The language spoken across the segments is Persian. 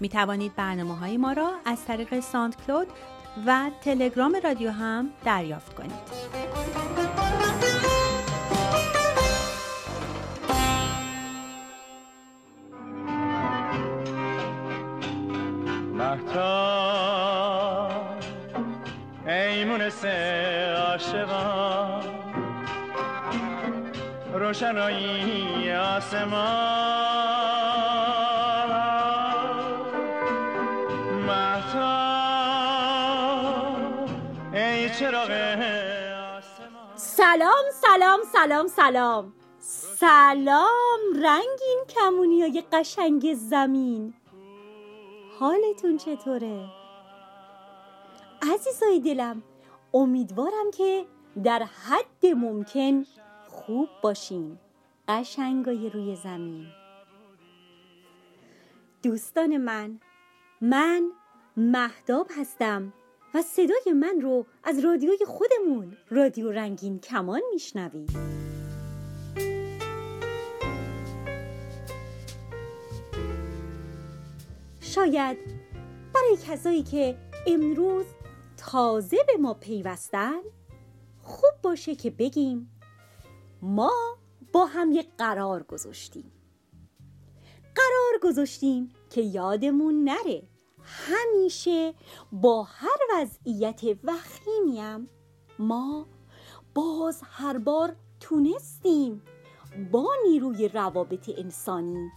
می توانید برنامه های ما را از طریق ساند کلود و تلگرام رادیو هم دریافت کنید. روشنایی آسمان سلام سلام سلام سلام. سلام رنگین کمونی های قشنگ زمین. حالتون چطوره؟ عزیزای دلم امیدوارم که در حد ممکن خوب باشین. قشنگای روی زمین. دوستان من من مهداب هستم. و صدای من رو از رادیوی خودمون رادیو رنگین کمان میشنوید شاید برای کسایی که امروز تازه به ما پیوستن خوب باشه که بگیم ما با هم یک قرار گذاشتیم. قرار گذاشتیم که یادمون نره همیشه با هر وضعیت وخیمیم. ما باز هر بار تونستیم با نیروی روابط انسانی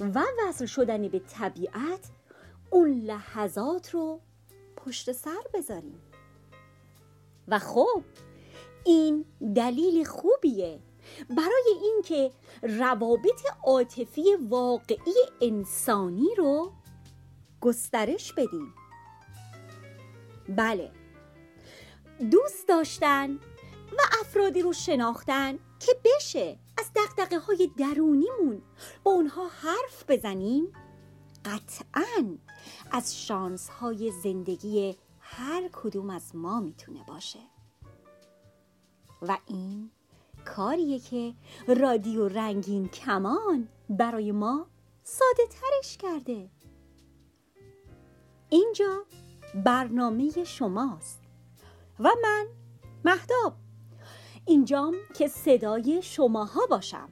و وصل شدن به طبیعت اون لحظات رو پشت سر بذاریم. و خب این دلیل خوبیه برای اینکه روابط عاطفی واقعی انسانی رو گسترش بدیم. بله. دوست داشتن و افرادی رو شناختن که بشه از دقدقه های درونیمون با اونها حرف بزنیم قطعا از شانس های زندگی هر کدوم از ما می‌تونه باشه. و این کاریه که رادیو رنگین کمان برای ما ساده ترش کرده. اینجا برنامه شماست. و من مهداب اینجام که صدای شماها باشم.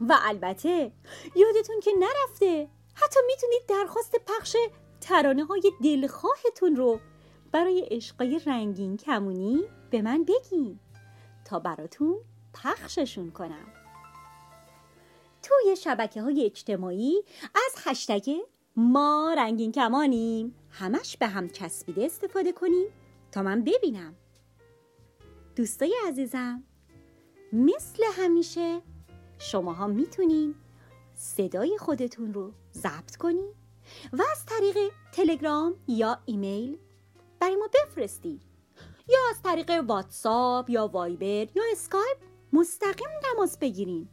و البته یادتون که نرفته. حتی می‌تونید درخواست پخش ترانه های دلخواهتون رو برای عشقای رنگین کمونی به من بگین تا براتون پخششون کنم. توی شبکه های اجتماعی از هشتگ ما رنگین کمانیم. همش به هم چسبیده استفاده کنیم تا من ببینم. دوستای عزیزم مثل همیشه شماها می‌تونین صدای خودتون رو ضبط کنید و از طریق تلگرام یا ایمیل برای ما بفرستید یا از طریق واتساپ یا وایبر یا اسکایپ مستقیم تماس بگیرین.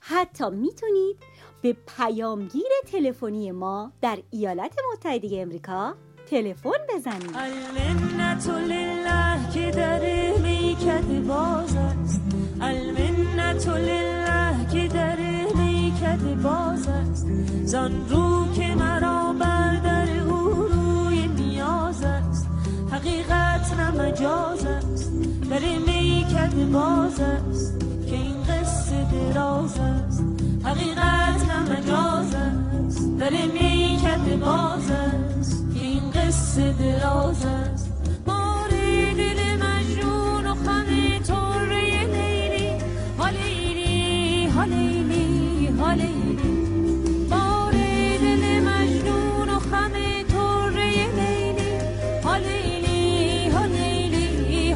حتی می‌تونید به پیامگیر تلفنی ما در ایالات متحده امریکا تلفن بزنید. المنت لله که در میکد باز است. المنت لله که در میکد باز است. زان رو که مرا بر در او روی نیاز است. حقیقت نه مجاز است. در میکد باز است. که این قصه دراز است. حقیقت هم مجاز است. در میکت باز این قصه دراز است. مار دل مجنون و خم طره لیلی. ها لیلی ها لیلی ها لیلی مار دل مجنون و خم طره لیلی. ها لیلی ها لیلی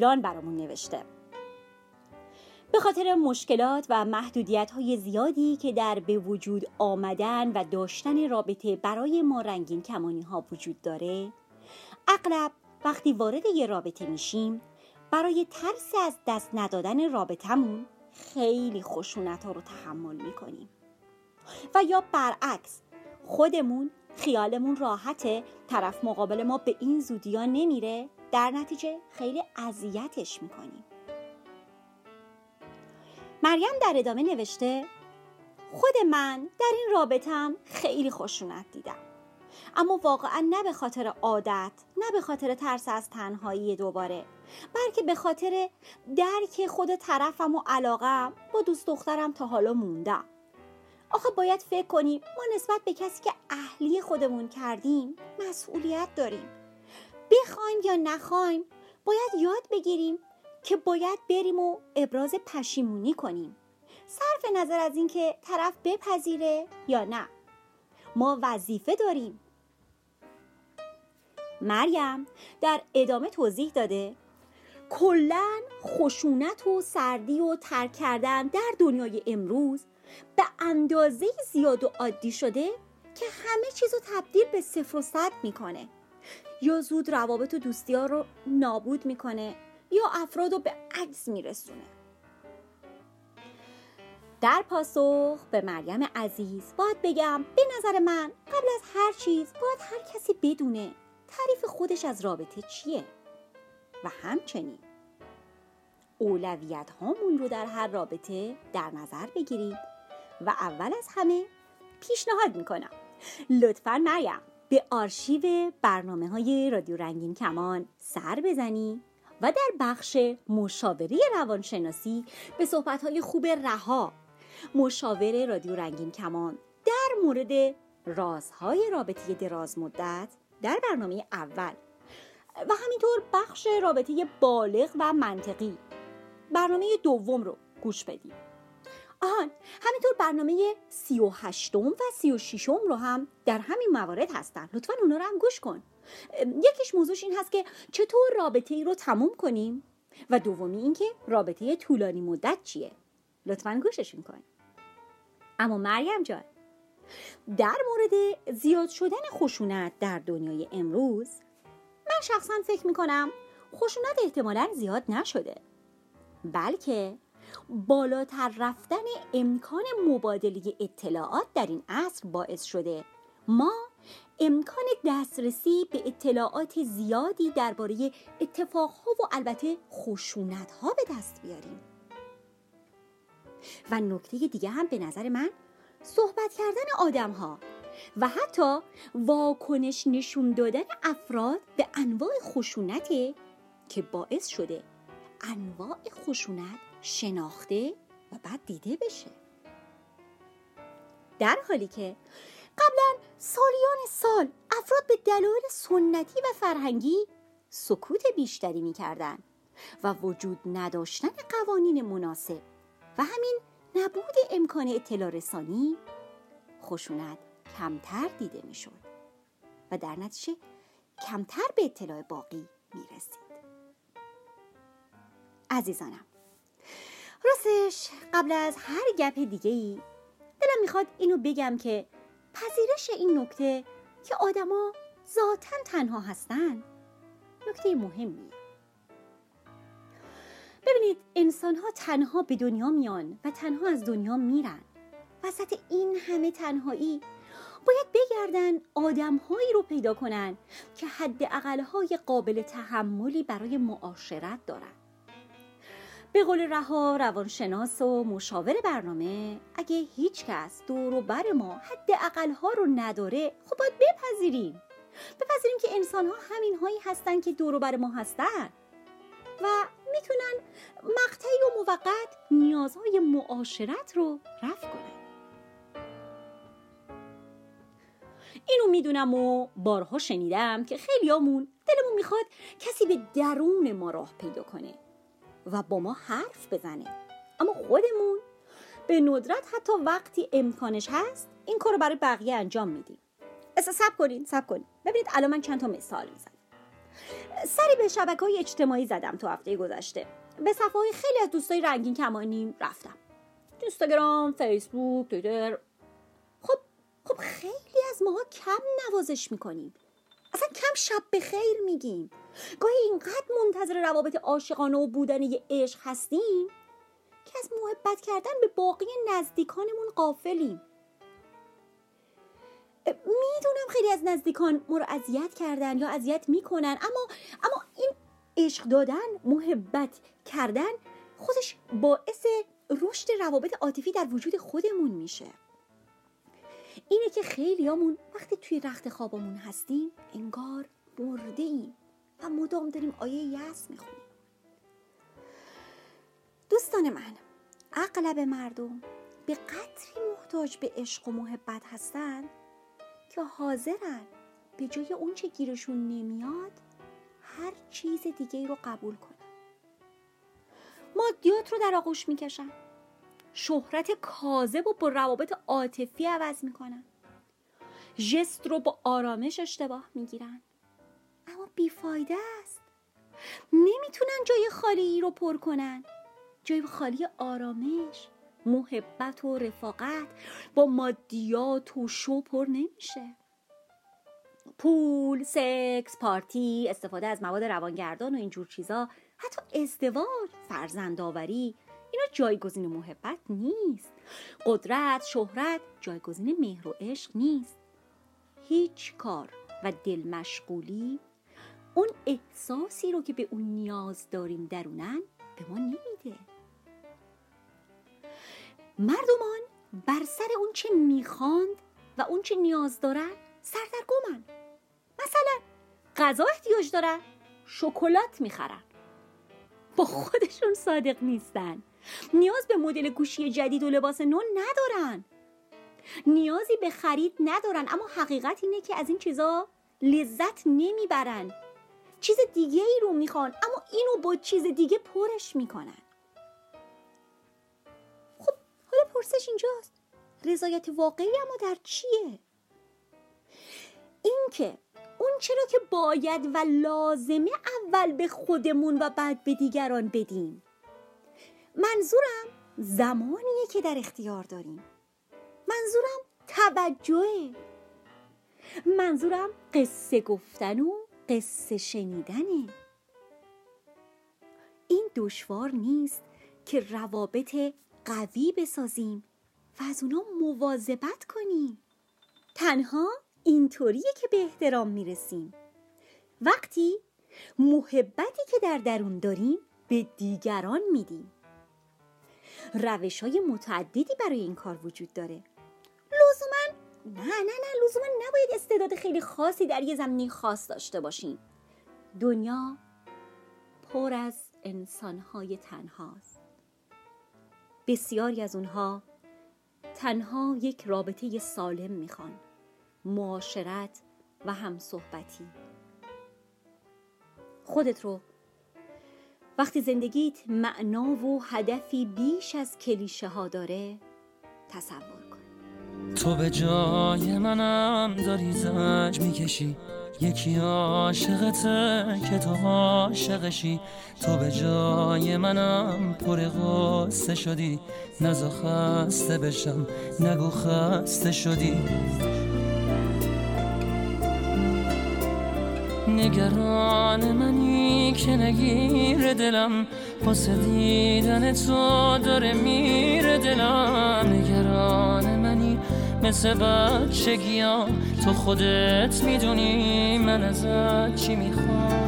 ایران برامون نوشته. به خاطر مشکلات و محدودیت های زیادی که در به وجود آمدن و داشتن رابطه برای ما رنگین کمانی ها وجود داره اغلب وقتی وارد یه رابطه میشیم برای ترس از دست ندادن رابطمون خیلی خشونت ها رو تحمل می‌کنیم. و یا برعکس خودمون خیالمون راحته طرف مقابل ما به این زودی ها نمیره در نتیجه خیلی اذیتش می‌کنیم. مریم در ادامه نوشته خود من در این رابطم خیلی خشونت دیدم. اما واقعا نه به خاطر عادت نه به خاطر ترس از تنهایی دوباره بلکه به خاطر درک خود طرفم و علاقم با دوست دخترم تا حالا موندم. آخه باید فکر کنیم ما نسبت به کسی که اهلی خودمون کردیم مسئولیت داریم. بخوایم یا نخوایم باید یاد بگیریم که باید بریم و ابراز پشیمونی کنیم. صرف نظر از اینکه طرف بپذیره یا نه. ما وظیفه داریم. مریم در ادامه توضیح داده کلا خشونت و سردی و ترک کردن در دنیای امروز به اندازه زیاد و عادی شده که همه چیز رو تبدیل به صفر و صد می‌کنه. یا زود روابط و دوستی ها رو نابود می‌کنه یا افراد رو به عجز میرسونه. در پاسخ به مریم عزیز باید بگم به نظر من قبل از هر چیز باید هر کسی بدونه تعریف خودش از رابطه چیه. و همچنین اولویت هامون رو در هر رابطه در نظر بگیرید. و اول از همه پیشنهاد می‌کنم. لطفا مریم به آرشیو برنامه های رادیو رنگین کمان سر بزنی و در بخش مشاوره روانشناسی به صحبت های خوب رها مشاور رادیو رنگین کمان در مورد رازهای رابطه دراز مدت در برنامه اول و همینطور بخش رابطه بالغ و منطقی. برنامه دوم رو گوش بدید. آهان همینطور برنامه سی و هشتم و سی و شیشم رو هم در همین موارد هستن. لطفا اونا رو هم گوش کن. یکیش موضوعش این هست که چطور رابطه ای رو تموم کنیم؟ و دومی اینکه رابطه طولانی مدت چیه؟ لطفا گوششون کن اما مریم جان در مورد زیاد شدن خشونت در دنیای امروز من شخصا فکر می‌کنم خشونت احتمالا زیاد نشده. بلکه بالاتر رفتن امکان مبادله اطلاعات در این عصر باعث شده. ما امکان دسترسی به اطلاعات زیادی درباره اتفاقها و البته خشونتها به دست بیاریم. و نکته دیگه هم به نظر من صحبت کردن آدم ها و حتی واکنش نشون دادن افراد به انواع خشونته که باعث شده. انواع خشونت شناخته و بعد دیده بشه. در حالی که قبلا سالیان سال افراد به دلایل سنتی و فرهنگی سکوت بیشتری می‌کردن و وجود نداشتن قوانین مناسب و همین نبود امکان اطلاع رسانی خشونت کمتر دیده می‌شد و در نتیجه کمتر به اطلاع باقی می‌رسید. عزیزانم راستش قبل از هر گپ دیگه ای دلم می‌خواد اینو بگم که پذیرش این نکته که آدما ذاتا تنها هستن. نکته مهمیه ببینید انسان ها تنها به دنیا میان و تنها از دنیا میرن. وسط این همه تنهایی باید بگردن آدمهایی رو پیدا کنن که حد های قابل تحملی برای معاشرت دارن. به قول رها روانشناس و مشاور برنامه اگه هیچ کس دور و بر ما حد ها رو نداره خب باید بپذیریم. بپذیریم که انسان ها همین هایی هستن که دور و بر ما هستن. و می‌تونن مقطعی و موقت نیازهای معاشرت رو رفع کنن. اینو می‌دونم و بارها شنیدم که خیلیامون دلمون می‌خواد کسی به درون ما راه پیدا کنه. و با ما حرف بزنه. اما خودمون. به ندرت حتی وقتی امکانش هست این کار رو برای بقیه انجام میدیم. اصلا سب کنین سب کنین. ببینید الان من چند تا مثال می‌زنم. سری به شبکه های اجتماعی زدم تو هفته گذشته. به صفحه های خیلی از دوستای رنگین کمانی رفتم. اینستاگرام فیسبوک تویتر خب خب خیلی از ماها کم نوازش می‌کنیم. اصلا کم شب به خیر میگیم. گاهی اینقدر منتظر روابط عاشقانه و بودن یه عشق هستیم که از محبت کردن به باقی نزدیکانمون قافلیم می‌دونم خیلی از نزدیکان ما رو اذیت کردن یا اذیت می‌کنن اما اما این عشق دادن محبت کردن خودش باعث رشد روابط عاطفی در وجود خودمون میشه. اینه که خیلیامون وقتی توی رخت خوابمون هستیم انگار مرده ایم و مدام داریم آیه یس می‌خونیم. دوستان من اغلب مردم به قدری محتاج به عشق و محبت هستند که حاضرن به جای اون چه گیرشون نمیاد هر چیز دیگه رو قبول کنن. مادیات رو در آغوش می‌کشن. شهرت کاذب و با روابط عاطفی عوض می‌کنن. ژست رو با آرامش اشتباه می‌گیرن. اما بیفایده است. نمی‌تونن جای خالی رو پر کنن. جای خالی آرامش محبت و رفاقت. با مادیات و شو پر نمیشه. پول، سکس، پارتی، استفاده از مواد روانگردان و اینجور چیزا. حتی ازدواج، فرزندآوری. جایگزین محبت نیست. قدرت، شهرت جایگزین مهر و عشق نیست. هیچ کار و دل مشغولی اون احساسی رو که به اون نیاز داریم درونن به ما نمیده. مردمان بر سر اون چه می‌خواند و اون چه نیاز دارن سردرگمن. مثلا غذا احتیاج دارن شکلات می‌خرن. با خودشون صادق نیستن. نیاز به مدل گوشی جدید و لباس نو ندارن. نیازی به خرید ندارن اما حقیقت اینه که از این چیزا لذت نمی‌برن. چیز دیگه ای رو می‌خوان اما اینو با چیز دیگه پرش می‌کنن. خب حالا پرسش اینجاست. رضایت واقعی اما در چیه؟ اینکه اون چرا که باید و لازمه اول به خودمون و بعد به دیگران بدیم. منظورم زمانیه که در اختیار داریم. منظورم توجهه. منظورم قصه گفتن و قصه شنیدنه. این دشوار نیست که روابط قوی بسازیم و از اونا مواظبت کنیم. تنها اینطوریه که به احترام می‌رسیم. وقتی محبتی که در درون داریم به دیگران میدیم. روش های متعددی برای این کار وجود داره. لزوما نه نه نه لزوما نباید استعداد خیلی خاصی در یه زمینی خاص داشته باشیم. دنیا پر از انسانهای تنهاست. بسیاری از اونها تنها یک رابطه سالم می‌خوان. معاشرت و همصحبتی. خودت رو وقتی زندگیت معنا و هدفی بیش از کلیشه ها داره تصور کن. تو به جای منم داری زنج می‌کشی. یکی عاشقته که تو عاشقشی. تو به جای منم پر غصه شدی. نزا خسته بشم نگو خسته شدی. نگران منی که نگیر دلم. واسه دیدن تو داره میره دلم. نگران منی مثل بچگیام تو خودت می‌دونی من ازت چی می‌خوام.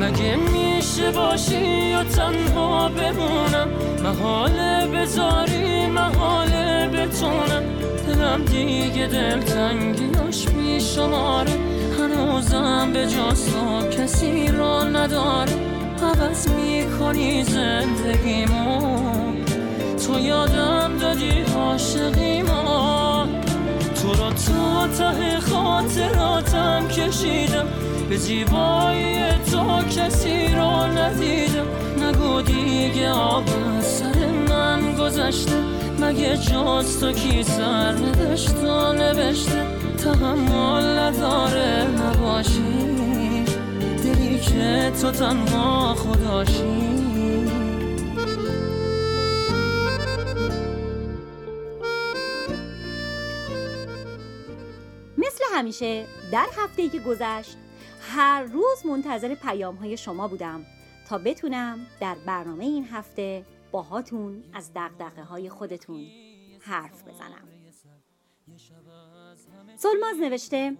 مگه میشه باشی یا تنها بمونم؟ محاله بذاری محاله بتونم. دلم دیگه دلتنگیاش شماره هنوزم به جاستا کسی را نداره. عوض می‌کنی زندگیمون تو یادم دادی عاشقیمون تو را تا ته خاطراتم کشیدم. به زیبایی تو کسی را ندیدم. نگو دیگه آب سر من گذشته. مگه جاست تو کی سر نداشت و نوشته؟ تحمل نداره نباشی. دلی که تو تنها خداشی مثل همیشه در هفته که گذشت هر روز منتظر پیام های شما بودم تا بتونم در برنامه این هفته باهاتون از دقدقه های خودتون حرف بزنم. سلماز نوشته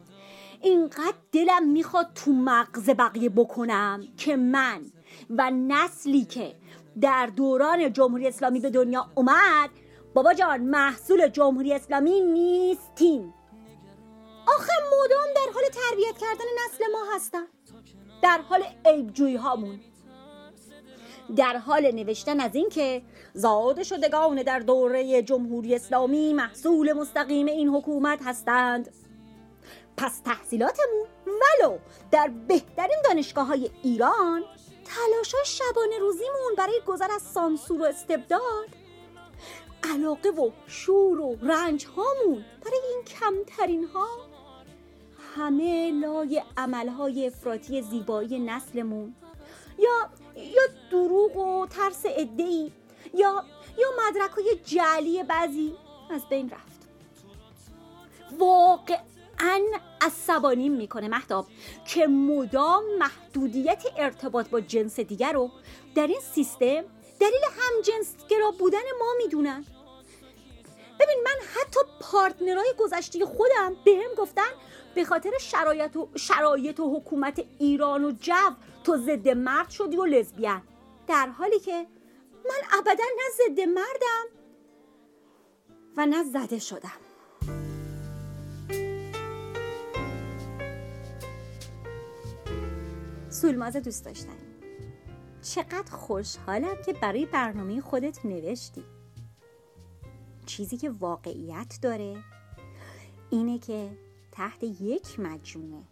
اینقدر دلم می‌خواد تو مغز بقیه بکنم که من و نسلی که در دوران جمهوری اسلامی به دنیا اومد بابا جان محصول جمهوری اسلامی نیستیم. آخه مدام در حال تربیت کردن نسل ما هستن. در حال عیبجویی هامون. در حال نوشتن از اینکه زاده شدگان در دوره جمهوری اسلامی محصول مستقیم این حکومت هستند. پس تحصیلاتمون ولو در بهترین دانشگاه های ایران تلاش های شبانه روزیمون برای گذر از سانسور و استبداد. علاقه و شور و رنج هامون برای این کمترین ها همه لای عملهای افراطی زیبایی نسلمون. یا یا دروغ و ترس ادهی یا یا مدرک های جعلی بعضی از بین رفت. واقعا عصبانیم می‌کنه مهداب که مدام محدودیت ارتباط با جنس دیگر رو در این سیستم دلیل هم جنسگرا بودن ما می‌دونن. ببین من حتی پارتنرهای گذشته خودم به هم گفتن به خاطر شرایط و, شرایط و حکومت ایران و جو تو ضد مرد شدی و لزبیان در حالی که من ابدا نه ضد مردم و نه زده شدم. سولماز دوست داشتنی. چقدر خوشحالم که برای برنامه خودت نوشتی. چیزی که واقعیت داره اینه که تحت یک مجموعه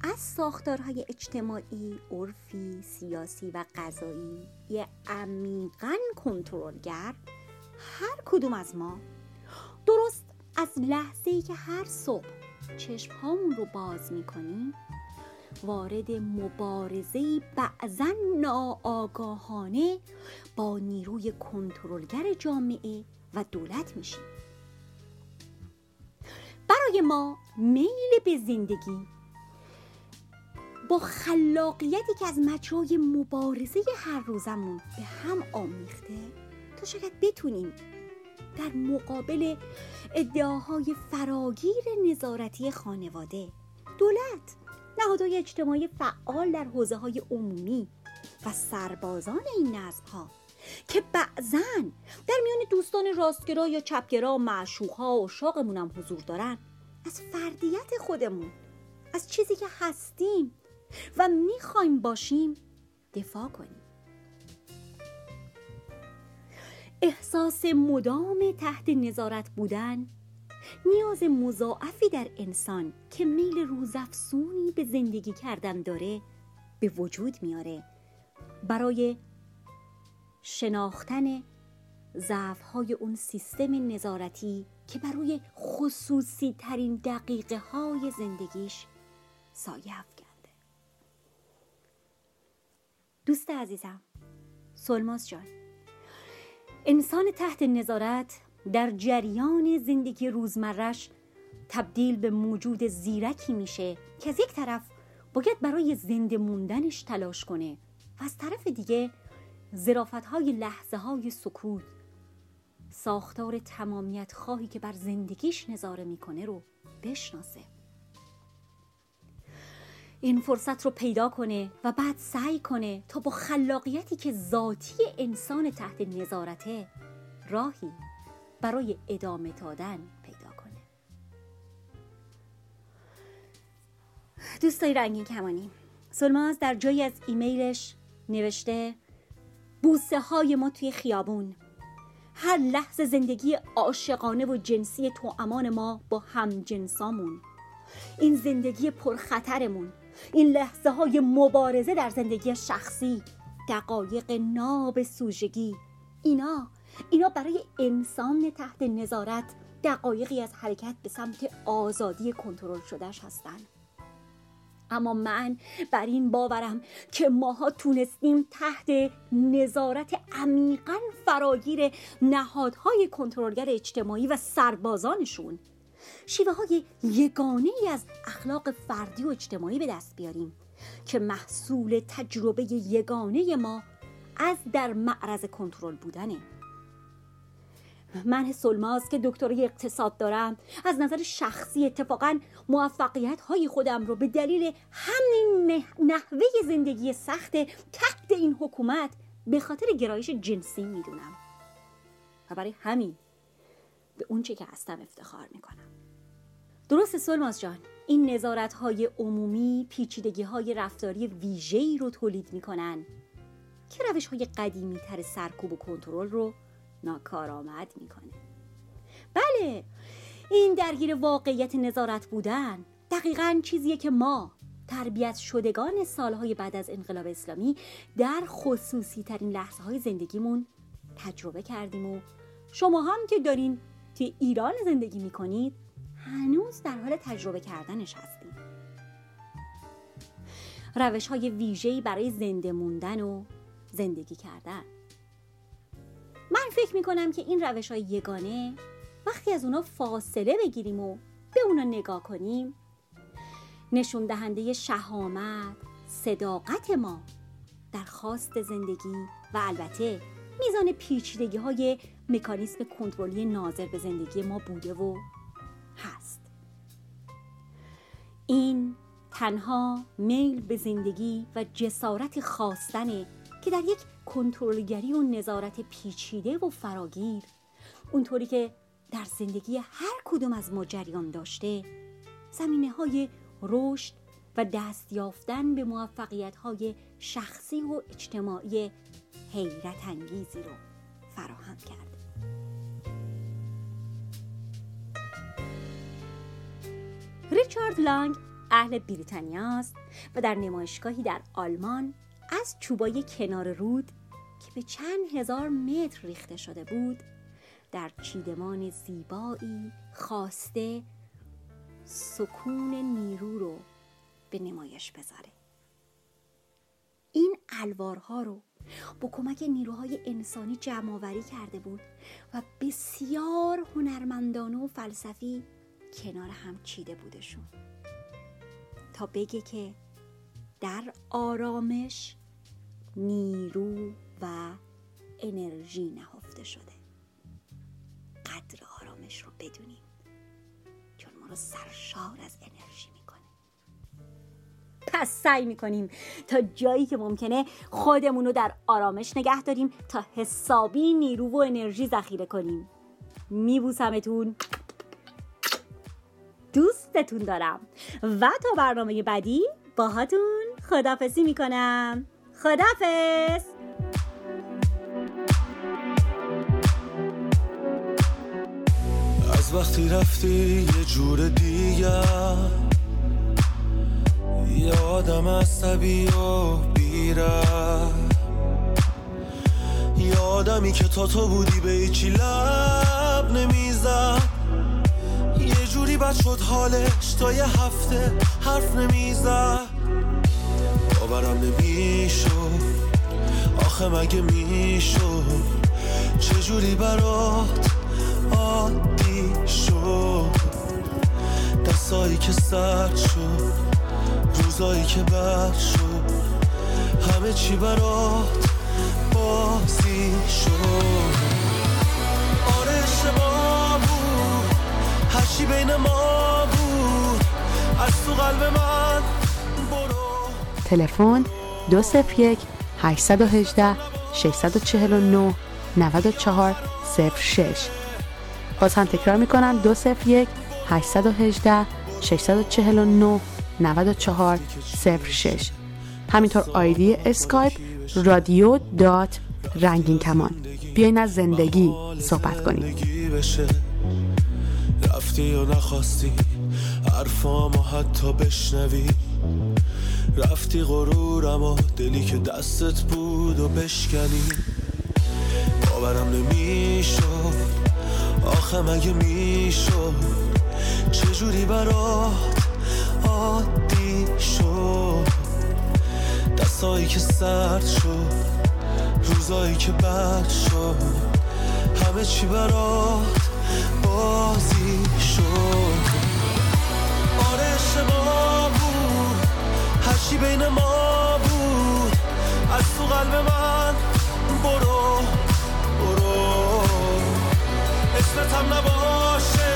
از ساختارهای اجتماعی، عرفی، سیاسی و غذایی یه عمیقا کنترلگر هر کدوم از ما درست از لحظه ای که هر صبح چشم رو باز می‌کنیم وارد مبارزه بعضا ناآگاهانه با نیروی کنترلگر جامعه و دولت میشیم. برای ما میل به زندگی. با خلاقیتی که از مجرای مبارزه هر روزمون به هم آمیخته تا شاید بتونیم در مقابل ادعاهای فراگیر نظارتی خانواده دولت نهادهای اجتماعی فعال در حوزه های عمومی و سربازان این نظم ها که بعضا در میان دوستان راستگرا یا چپگرا معشوقها و شاقمون هم حضور دارن. از فردیت خودمون از چیزی که هستیم و می‌خوایم باشیم دفاع کنیم. احساس مدام تحت نظارت بودن نیاز مضاعفی در انسان که میل روزافزونی به زندگی کردن داره به وجود میاره برای شناختن ضعف های اون سیستم نظارتی که برای خصوصی ترین دقیقه های زندگیش سایه افکنده دوست عزیزم سلماز جان. انسان تحت نظارت در جریان زندگی روزمرش تبدیل به موجود زیرکی میشه که از یک طرف باید برای زنده موندنش تلاش کنه و از طرف دیگه زرافت های لحظه های سکوت ساختار تمامیت خواهی که بر زندگیش نظاره می‌کنه رو بشناسه. این فرصت رو پیدا کنه و بعد سعی کنه تا با خلاقیتی که ذاتی انسان تحت نظارته راهی برای ادامه دادن پیدا کنه. دوستای رنگین کمانی سلماز در جایی از ایمیلش نوشته بوسه های ما توی خیابون هر لحظه زندگی عاشقانه و جنسی امان ما با هم جنسامون. این زندگی پرخطرمون. این لحظه های مبارزه در زندگی شخصی. دقایق ناب سوژگی. اینا اینا برای انسان تحت نظارت دقایقی از حرکت به سمت آزادی کنترل شدهش هستند اما من بر این باورم که ماها تونستیم تحت نظارت عمیقا فراگیر نهادهای کنترلگر اجتماعی و سربازانشون. شیوه های یگانه ای از اخلاق فردی و اجتماعی به دست بیاریم که محصول تجربه یگانه ما از در معرض کنترل بودنه. من سلماز که دکترای اقتصاد دارم. از نظر شخصی اتفاقا موفقیت های خودم رو به دلیل همین نحوه زندگی سخت تحت این حکومت به خاطر گرایش جنسی می‌دونم. و برای همین به اونچه که هستم افتخار می‌کنم. درست سلماز جان این نظارت های عمومی پیچیدگی های رفتاری ویژه‌ای رو تولید می‌کنن که روش های قدیمی تر سرکوب و کنترل رو ناکارآمد می‌کنه. بله این درگیر واقعیت نظارت بودن دقیقا چیزیه که ما تربیت شدگان سالهای بعد از انقلاب اسلامی در خصوصی ترین لحظه های زندگیمون تجربه کردیم و شما هم که دارین توی ایران زندگی می‌کنید هنوز در حال تجربه کردنش هستید روش های ویژه‌ای برای زنده موندن و زندگی کردن. من فکر می‌کنم که این روش های یگانه وقتی از اونا فاصله بگیریم و به اونا نگاه کنیم. نشون دهنده شهامت صداقت ما در خواست زندگی و البته میزان پیچیدگی های مکانیسم کنترلی ناظر به زندگی ما بوده و هست. این تنها میل به زندگی و جسارت خواستنه که در یک کنترلگری و نظارت پیچیده و فراگیر. اونطوری که در زندگی هر کدوم از ما جریان داشته زمینه های رشد و دست یافتن به موفقیت های شخصی و اجتماعی حیرت انگیزی رو فراهم کرد. ریچارد لانگ اهل بریتانیاست و در نمایشگاهی در آلمان از چوبای کنار رود که به چند هزار متر ریخته شده بود در چیدمان زیبایی خواسته سکون نیرو رو به نمایش بذاره. این الوارها رو با کمک نیروهای انسانی جمع کرده بود و بسیار هنرمندانه و فلسفی کنار هم چیده بودشون. تا بگه که در آرامش نیرو و انرژی نهفته شده. قدر آرامش رو بدونیم چون ما رو سرشار از انرژی می‌کنه. پس سعی می‌کنیم تا جایی که ممکنه خودمون رو در آرامش نگه داریم تا حسابی نیرو و انرژی ذخیره کنیم. میبوسمتون. دوستتون دارم. و تا برنامه بعدی باهاتون خدافزی می‌کنم. خدافز وقتی رفتی یه جور دیگر یه آدم عصبی و بیره یه آدمی که تا تو بودی به ایچی لب نمی‌زد. یه جوری بد شد حالش تا یه هفته حرف نمی‌زد. باورم نمی‌شد. آخه مگه می‌شد؟ چجوری برات عادی شد دستایی که سرد شد روزایی که بد شد همه چی برات بازی شد. آره اشتباه بود هرچی بین ما بود از تو قلب من برو. تلفن 201 818 649 94 06 باز هم تکرار می‌کنم. 201 818 649 94 06 همینطور آیدی اسکایپ رادیو dot رنگین کمان. بیاین از زندگی صحبت کنیم. رفتی و نخواستی حرفامو حتی بشنوی. رفتی غرورم و دلی که دستت بود و بشکنی. باورم نمی‌شد آخه مگه می‌شد؟ چجوری برات عادی شد؟ دستایی که سرد شد روزایی که بد شد همه چی برات بازی شد. آره اشتباه بود. هرچی بین ما بود. از تو قلب من برو اسمتم نباشه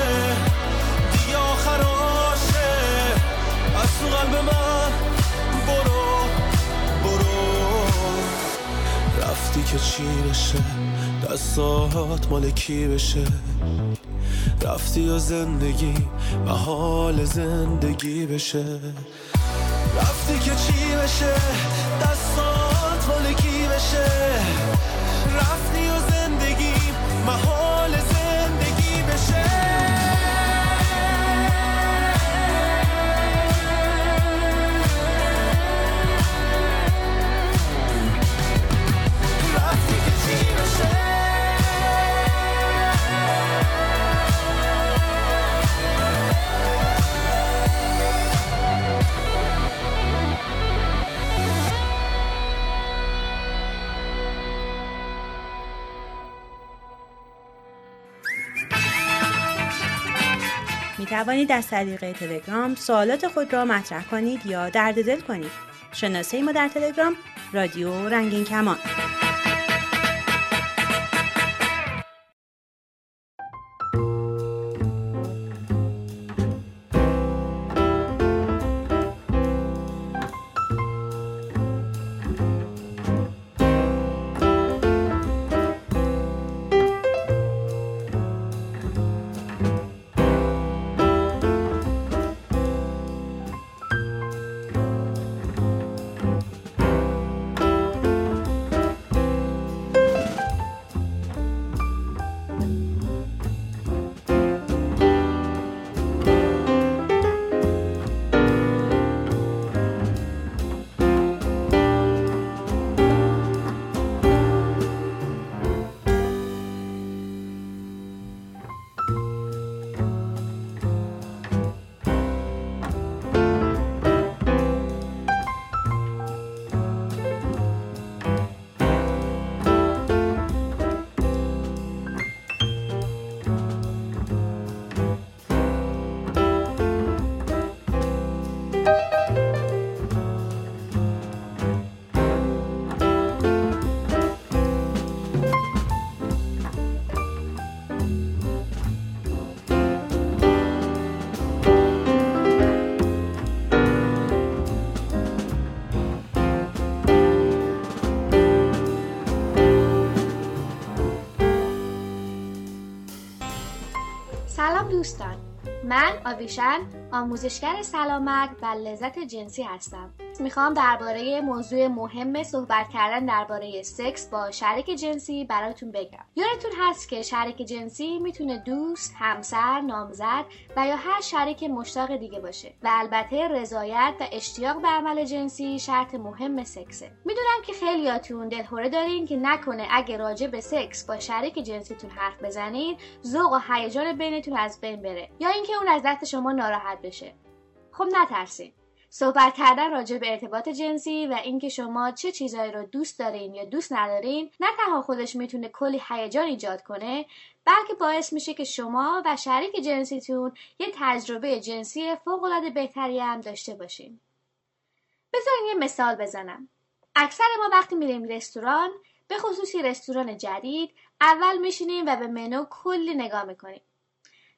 دیگه آخراشه از تو قلب من برو برو. رفتی که چی بشه؟ دستات مال کی بشه؟ رفتی و زندگی و حال زندگی بشه. رفتی که چی بشه؟ دستات مال کی بشه؟ رفتی می توانید از طریق تلگرام سوالات خود را مطرح کنید یا درد دل کنید. شناسه ما در تلگرام رادیو رنگین کمان. سلام دوستان. من آویشن آموزشگر سلامت و لذت جنسی هستم. می‌خوام درباره موضوع مهم صحبت کردن درباره سکس با شریک جنسی براتون بگم. یادتون هست که شریک جنسی می‌تونه دوست، همسر، نامزد و یا هر شریک مشتاق دیگه باشه و البته رضایت و اشتیاق به عمل جنسی شرط مهم سکسه. می‌دونم که خیلیاتون دلهوره دارین که نکنه اگه راجع به سکس با شریک جنسیتون حرف بزنین ذوق و هیجان بینتون از بین بره. یا اینکه اون از دست شما ناراحت بشه. خب نترسین. صحبت کردن راجع به ارتباط جنسی و اینکه شما چه چیزهایی رو دوست دارین یا دوست ندارین نه تنها خودش می‌تونه کلی هیجان ایجاد کنه بلکه باعث میشه که شما و شریک جنسیتون یه تجربه جنسی فوقالعاده بهتری هم داشته باشین. بذارین یه مثال بزنم. اکثر ما وقتی میریم رستوران به خصوصی رستوران جدید اول میشینیم و به منو کلی نگاه می‌کنیم.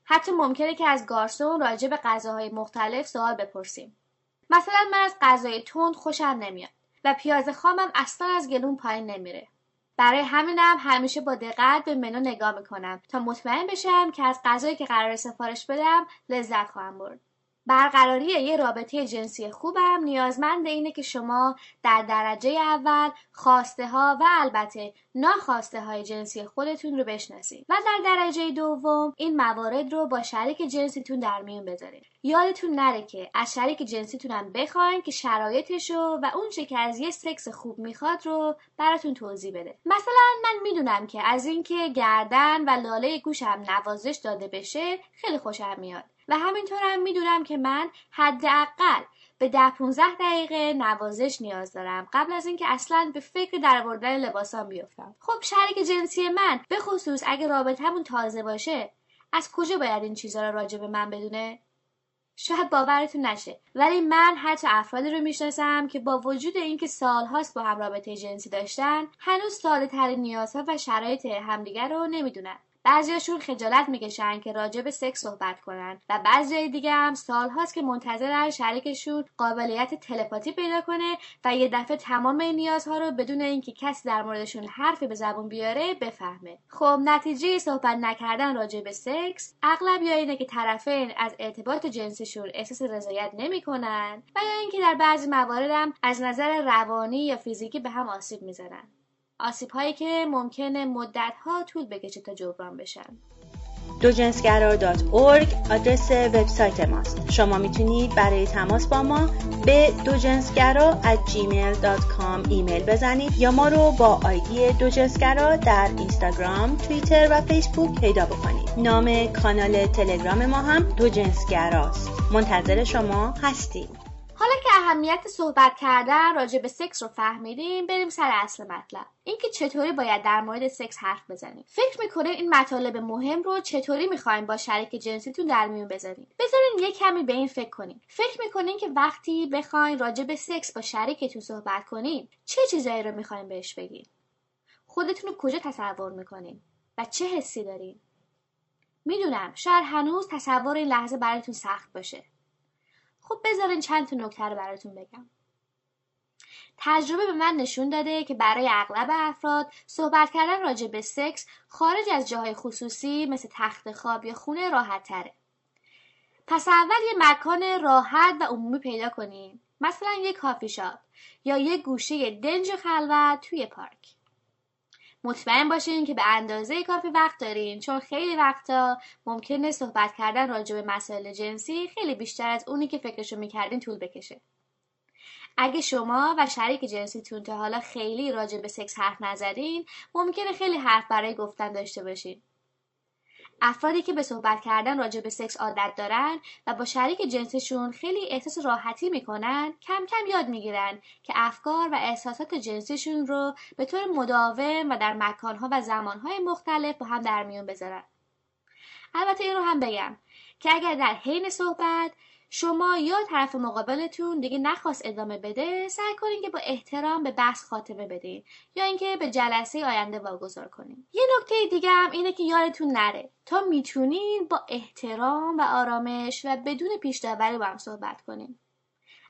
حتی ممکنه که از گارسون راجع به غذاهای مختلف سوال بپرسیم. مثلا من از غذای تند خوشم نمیاد و پیاز خامم اصلا از گلون پایین نمیره. برای همینم همیشه با دقت به منو نگاه می‌کنم تا مطمئن بشم که از غذایی که قرار سفارش بدم لذت خواهم برد. برقراری یه رابطه جنسی خوبم. نیازمند اینه که شما در درجه اول خواسته ها و البته ناخواسته های جنسی خودتون رو بشناسید. و در درجه دوم این موارد رو با شریک جنسیتون در میون بذارید. یادتون نره که از شریک جنسیتون هم بخواین که شرایطشو و اون چه که از یه سکس خوب می‌خواد رو براتون توضیح بده. مثلا من می‌دونم که از اینکه گردن و لاله گوشم نوازش داده بشه خیلی خوشم میاد. و همینطورم می‌دونم که من حداقل به ده 15 دقیقه نوازش نیاز دارم. قبل از اینکه اصلا به فکر درآوردن لباسام بیفتم. خب شریک جنسی من به خصوص اگه رابطمون تازه باشه از کجا باید این چیزها رو راجع به من بدونه؟ شاید باورتون نشه. ولی من حتی افرادی رو می‌شناسم که با وجود اینکه سالهاست با هم رابطه جنسی داشتن هنوز ساده ترین نیازها و شرایط همدیگر رو نمی‌دونن. بعضیاشون خجالت می‌کشن که راجع به سکس صحبت کنن و بعضی دیگه هم سالهاست که منتظرن شریکشون قابلیت تلپاتی پیدا کنه و یه دفعه تمام این نیازها رو بدون اینکه کسی در موردشون حرفی به زبون بیاره بفهمه. خب نتیجه صحبت نکردن راجع به سکس اغلب یا اینه که طرفین از ارتباط جنسیشون احساس رضایت نمی‌کنن و یا اینکه در بعضی موارد هم از نظر روانی یا فیزیکی به هم آسیب می‌زنن. آسیب هایی که ممکنه مدت ها طول بکشه تا جبران بشن. دوجنسگرا.org آدرس وبسایت ماست. شما می‌تونید برای تماس با ما به دوجنسگرا at gmail.com ایمیل بزنید یا ما رو با آیدی دوجنسگرا در اینستاگرام، توییتر و فیسبوک پیدا بکنید. نام کانال تلگرام ما هم دوجنسگراست. منتظر شما هستیم. حالا که اهمیت صحبت کردن راجع به سکس رو فهمیدیم بریم سر اصل مطلب. اینکه چطوری باید در مورد سکس حرف بزنیم. فکر می‌کنین این مطالب مهم رو چطوری می‌خواین با شریک جنسیتون در میون بذارین بذارین یه کمی به این فکر کنیم. فکر می‌کنین که وقتی بخواین راجع به سکس با شریکتون صحبت کنین چه چیزایی رو می‌خواین بهش بگین خودتون رو کجا تصور می‌کنین؟ و چه حسی دارین؟ می‌دونم شاید هنوز تصور این لحظه براتون سخت باشه. خب بذارین چند تا نکته رو براتون بگم. تجربه به من نشون داده که برای اغلب افراد صحبت کردن راجع به سکس خارج از جاهای خصوصی مثل تخت خواب یا خونه راحت تره. پس اول یه مکان راحت و عمومی پیدا کنین. مثلا یه کافی شاپ یا یه گوشه دنج خلوت توی پارک. مطمئن باشین که به اندازه کافی وقت دارین چون خیلی وقتا ممکنه صحبت کردن راجع به مسائل جنسی خیلی بیشتر از اونی که فکرشو می‌کردین طول بکشه. اگه شما و شریک جنسیتون تا حالا خیلی راجع به سکس حرف نزدین ممکنه خیلی حرف برای گفتن داشته باشین. افرادی که به صحبت کردن راجع به سکس عادت دارن و با شریک جنسشون خیلی احساس راحتی می‌کنن کم کم یاد می‌گیرن که افکار و احساسات جنسیشون رو به طور مداوم و در مکانها و زمانهای مختلف با هم در میون بذارن. البته این رو هم بگم که اگر در حین صحبت شما یا طرف مقابلتون دیگه نخواست ادامه بده سعی کنین که با احترام به بحث خاتمه بدین یا اینکه به جلسه آینده واگذار کنین. یه نکته دیگه هم اینه که یادتون نره تا می‌تونین با احترام و آرامش و بدون پیش داوری با هم صحبت کنین.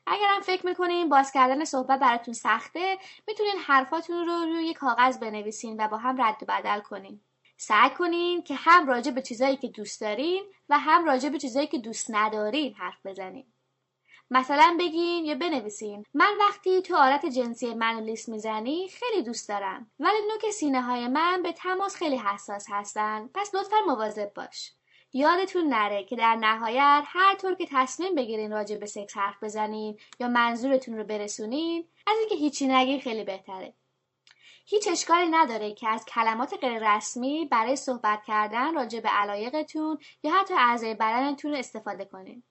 اگرم فکر می‌کنین باز کردن صحبت براتون سخته می‌تونین حرفاتون رو روی کاغذ بنویسین و با هم رد و بدل کنین. سعی کنین که هم راجع به چیزایی که دوست دارین و هم راجع به چیزایی که دوست ندارین حرف بزنین. مثلا بگین یا بنویسین من وقتی تو آلت جنسی من لیست می‌زنی خیلی دوست دارم ولی نوک سینه های من به تماس خیلی حساس هستن. پس لطفا مواظب باش. یادتون نره که در نهایت هر طور که تصمیم بگیرین راجع به سکس حرف بزنین یا منظورتون رو برسونین از اینکه هیچی نگین خیلی بهتره. هیچ اشکالی نداره که از کلمات غیر رسمی برای صحبت کردن راجع به علایقتون یا حتی اعضای بدنتون استفاده کنین.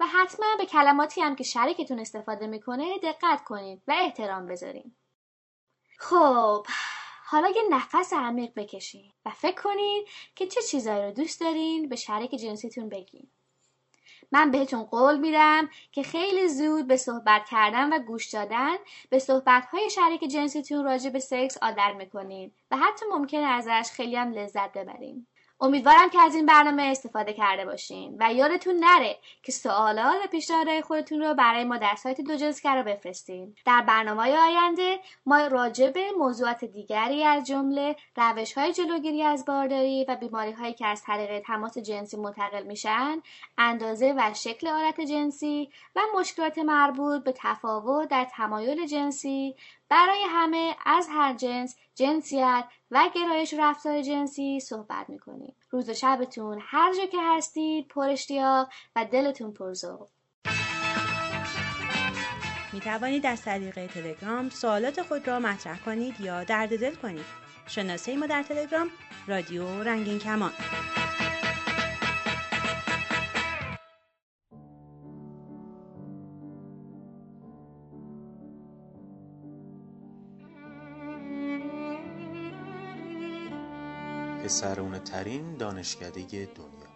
و حتما به کلماتی هم که شریکتون استفاده می‌کنه دقت کنین و احترام بذارین. خب حالا یه نفس عمیق بکشین و فکر کنین که چه چیزایی رو دوست دارین به شریک جنسیتون بگین. من بهتون قول میدم که خیلی زود به صحبت کردن و گوش دادن به صحبت های شریک جنسیتون راجع به سکس عادت می‌کنین و حتی ممکنه ازش خیلی هم لذت ببرین امیدوارم که از این برنامه استفاده کرده باشین و یادتون نره که سوالات و پیشنهادهای خودتون رو برای ما در سایت دو رو بفرستین. در برنامه آینده ما راجع به موضوعات دیگری از جمله روش های جلوگیری از بارداری و بیماری هایی که از طریق تماس جنسی منتقل میشن اندازه و شکل آلت جنسی و مشکلات مربوط به تفاوت در تمایل جنسی برای همه از هر جنس جنسیت و گرایش رفتار جنسی صحبت می‌کنیم. روز و شبتون هر جا که هستید پر اشتیاق و دلتون پرزو می توانید از طریق تلگرام سوالات خود را مطرح کنید یا درد دل کنید. شناسه ما در تلگرام رادیو رنگین کمان. پسرونه ترین دانشکده دنیا.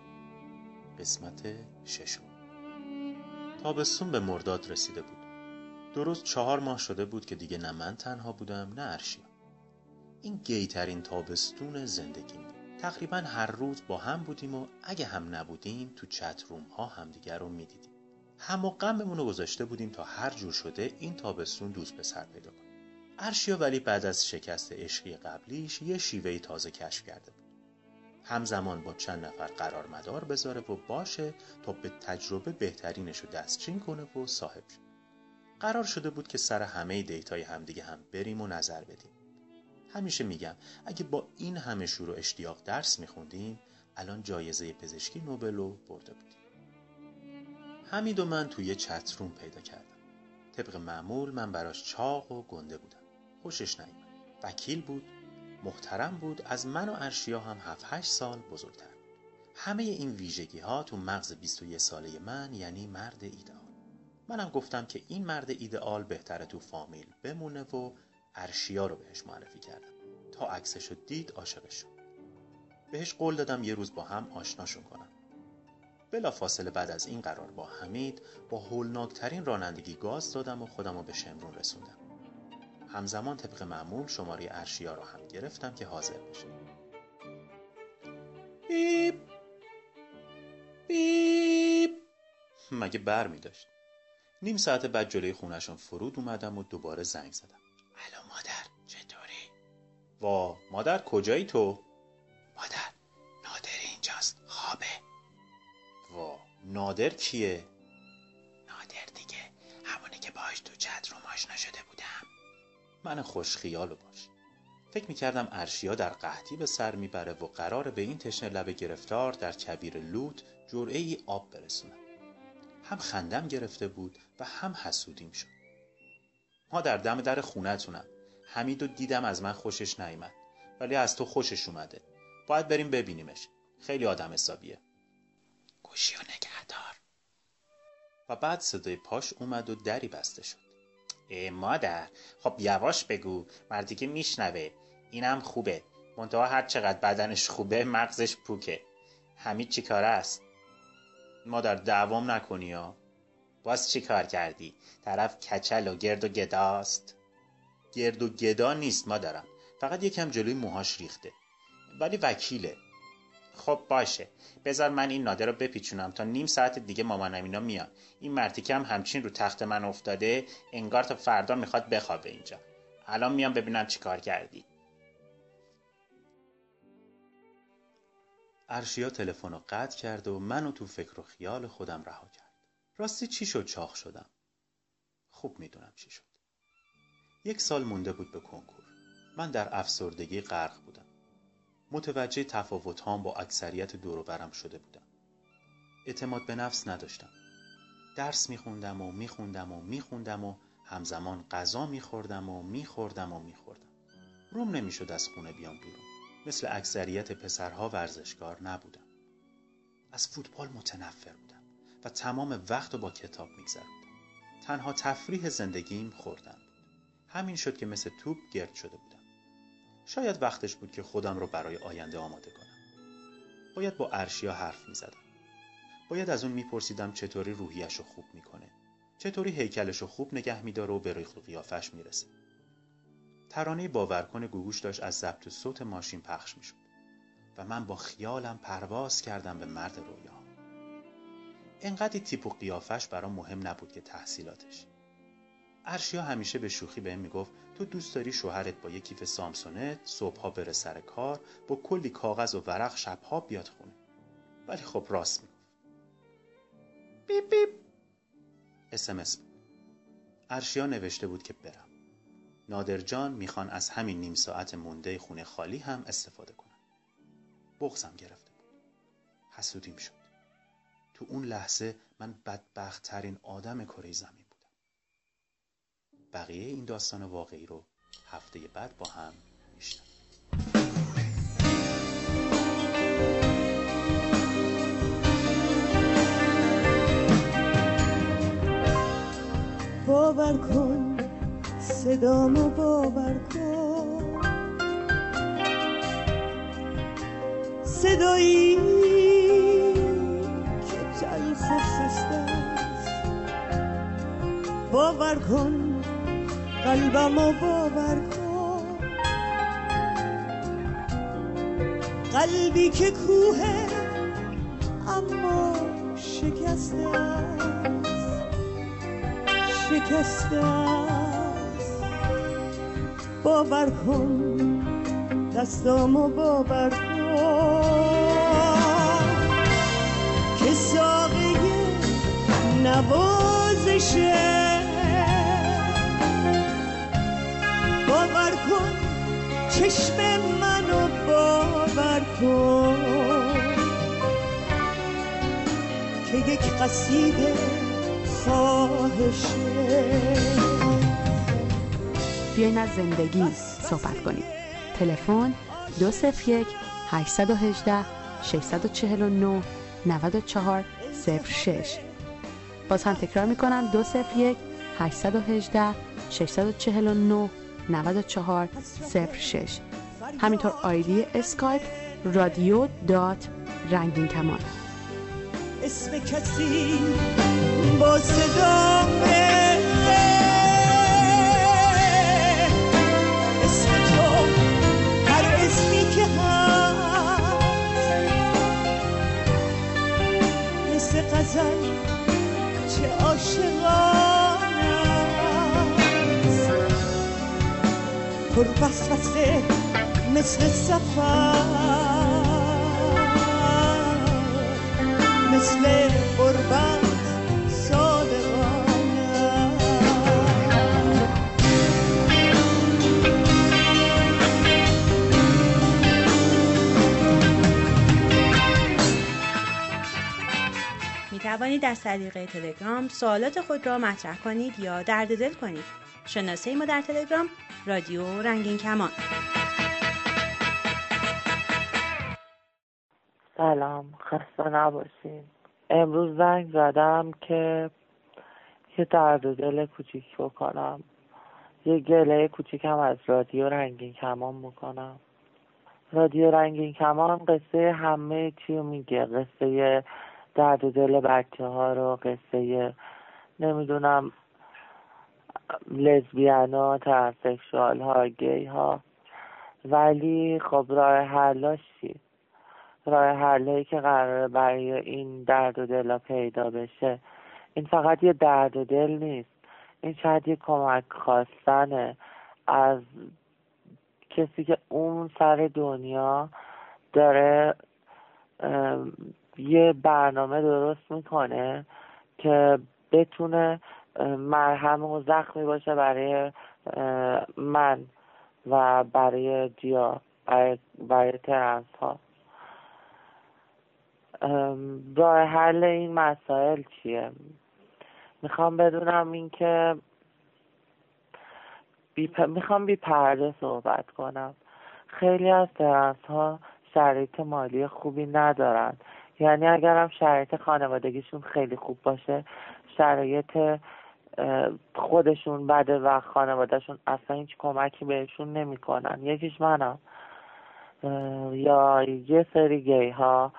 قسمت ششم. تابستون به مرداد رسیده بود. درست چهار ماه شده بود که دیگه نه من تنها بودم نه ارشیا. این گیترین تابستون زندگیم. بود تقریبا هر روز با هم بودیم و اگه هم نبودیم تو چت روم ها همدیگر رو می‌دیدیم. هم و رو گذاشته بودیم تا هر جور شده این تابستون دوست پسر پیدا کنیم ارشیا ولی بعد از شکست عشقی قبلیش یه شیوهی تازه کشف کرده بود. همزمان با چند نفر قرار مدار بذاره و باشه تا به تجربه بهترینش رو دستچین کنه و صاحب شه. قرار شده بود که سر همه دیتای همدیگه هم بریم و نظر بدیم. همیشه میگم اگه با این همه شور و اشتیاق درس میخوندیم الان جایزه پزشکی نوبل رو برده بودیم. حمید و من توی چتروم پیدا کردم. طبق معمول من براش چاق و گنده بودم. خوشش نیومد. وکیل بود محترم بود از من و ارشیا هم 7 8 سال بزرگتر. همه این ویژگی ها تو مغز 21 ساله من یعنی مرد ایدئال. منم گفتم که این مرد ایدئال بهتره تو فامیل بمونه و ارشیا رو بهش معرفی کردم. تا عکسش رو دید عاشقش شد. بهش قول دادم یه روز با هم آشناشون کنم. بلا فاصله بعد از این قرار با حمید با هولناکترین رانندگی گاز دادم و خودم رو به شمرون رسوندم. همزمان طبق معمول شماره ارشیا رو هم گرفتم که حاضر بشه بیب بیب مگه بر می داشت نیم ساعت بعد جلوی خونشون فرود اومدم و دوباره زنگ زدم الو مادر چطوری؟ وا مادر کجایی تو؟ مادر نادر اینجاست خوابه وا نادر کیه؟ من خوش خیال باش. فکر می‌کردم ارشیا در قحطی به سر می‌بره و قرار به این تشنه لب گرفتار در کبیر لوت جرعه ای آب برسونم هم خندم گرفته بود و هم حسودیم شد. ما در دم در خونتونم حمید و دیدم از من خوشش نیامد ولی از تو خوشش اومده. باید بریم ببینیمش. خیلی آدم حسابیه. گوشی و نگهدار. و بعد صدای پاش اومد و دری بسته شد. مادر. خب یواش بگو. مردی که میشنوه. اینم خوبه. منتها هر چقدر بدنش خوبه مغزش پوکه. همین چی کاره است؟ مادر دعوام نکنی ها. باز چی کار کردی؟ طرف کچل و گرد و گداست گرد و گدا نیست مادرم. فقط یکم جلوی موهاش ریخته. ولی وکیله. خب باشه. بذار من این نادر رو بپیچونم تا نیم ساعت دیگه مامانم اینا میان. این مرتیکه هم همچین رو تخت من افتاده انگار تا فردا می‌خواد بخوابه اینجا. الان میام ببینم چی کار کردی. ارشیا تلفن رو قطع کرد و منو تو فکر و خیال خودم رها کرد. راستی چی شد؟ چاق شدم. خوب می‌دونم چی شد. یک سال مونده بود به کنکور. من در افسردگی غرق بودم. متوجه تفاوت با اکثریت دوروبرم شده بودم. اعتماد به نفس نداشتم. درس میخوندم و میخوندم و میخوندم و همزمان غذا میخوردم و میخوردم و میخوردم. روم نمی‌شد از خونه بیام بیرون. مثل اکثریت پسرها ورزشکار نبودم. از فوتبال متنفر بودم و تمام وقت با کتاب میگذروندم. تنها تفریح زندگیم خوردن بود. همین شد که مثل توپ گرد شده بودم. شاید وقتش بود که خودم رو برای آینده آماده کنم. باید با ارشیا حرف می‌زدم. باید از اون میپرسیدم چطوری روحیش رو خوب می‌کنه. چطوری هیکلش رو خوب نگه میداره و به ریخت و قیافش می‌رسه. ترانه باورکن گوگوش داشت از ضبط صوت ماشین پخش می‌شد. و من با خیالم پرواز کردم به مرد رویا. انقدی تیپ و قیافش برام مهم نبود که تحصیلاتش. ارشیا همیشه به شوخی بهم می‌گفت تو دوست داری شوهرت با یک کیف سامسونت صبحها بره سر کار با کلی کاغذ و ورق شبها بیاد خونه. ولی خب راست می‌گفت. بیپ بیپ. اسمس بود. ارشیا نوشته بود که برم. نادر جان می‌خوان از همین نیم ساعت مونده خونه خالی هم استفاده کنن. بغزم گرفته بود. حسودیم شد. تو اون لحظه من بدبخت ترین آدم کره زمین بقیه این داستان واقعی رو هفته بعد با هم میشنم باور کن صدامو باور کن. صدایی که تلخ و خسته است. باور کن قلبمو باور کن. قلبی که کوه اما شکسته است. شکسته است. باور کن دستامو باور کن. که ساقه نوازشه. باور کن چشم منو باور کن. که یک قصیده خواهشه. بیاین از زندگی صحبت کنیم. تلفن 201 818 649 94 06 باز هم تکرار می‌کنم 201 818 649 94 06 همینطور آیدی اسکایپ رادیو dot رنگین کمان. اسم کسی با صدامه اسم تو هر اسمی که هست. مثل غزل پر وسوسه مثل سفر مثل قربت توانید از طریق تلگرام سوالات خود را مطرح کنید یا درد دل کنید. شناسه ما در تلگرام رادیو رنگین کمان. سلام خسته نباشین. امروز زنگ زدم که یه درد دل کوچیک بکنم. یه گله کوچیکم از رادیو رنگین کمان بکنم. رادیو رنگین کمان قصه همه چی میگه. قصه درد دل بچه ها رو قصه نمی‌دونم لزبیان ها ترسکشوال ها گی ها ولی خب راه حلاش چیست راه حلایی که قراره برای این درد و دلا پیدا بشه این فقط یه درد و دل نیست. این شاید یه کمک خواستنه. از کسی که اون سر دنیا داره یه برنامه درست می‌کنه که بتونه مرهم و زخمی باشه برای من و برای جیا برای, برای ترنس ها راه حل این مسائل چیه؟ می‌خوام بدونم اینکه بی می‌خوام بی پرده صحبت کنم. خیلی از ترنس ها شرایط مالی خوبی ندارن. یعنی اگرم شرایط خانوادگیشون خیلی خوب باشه شرایط خودشون بده و خانوادهشون اصلا هیچ کمکی بهشون نمی‌کنن. یکیش منم. یا یه سری گی ها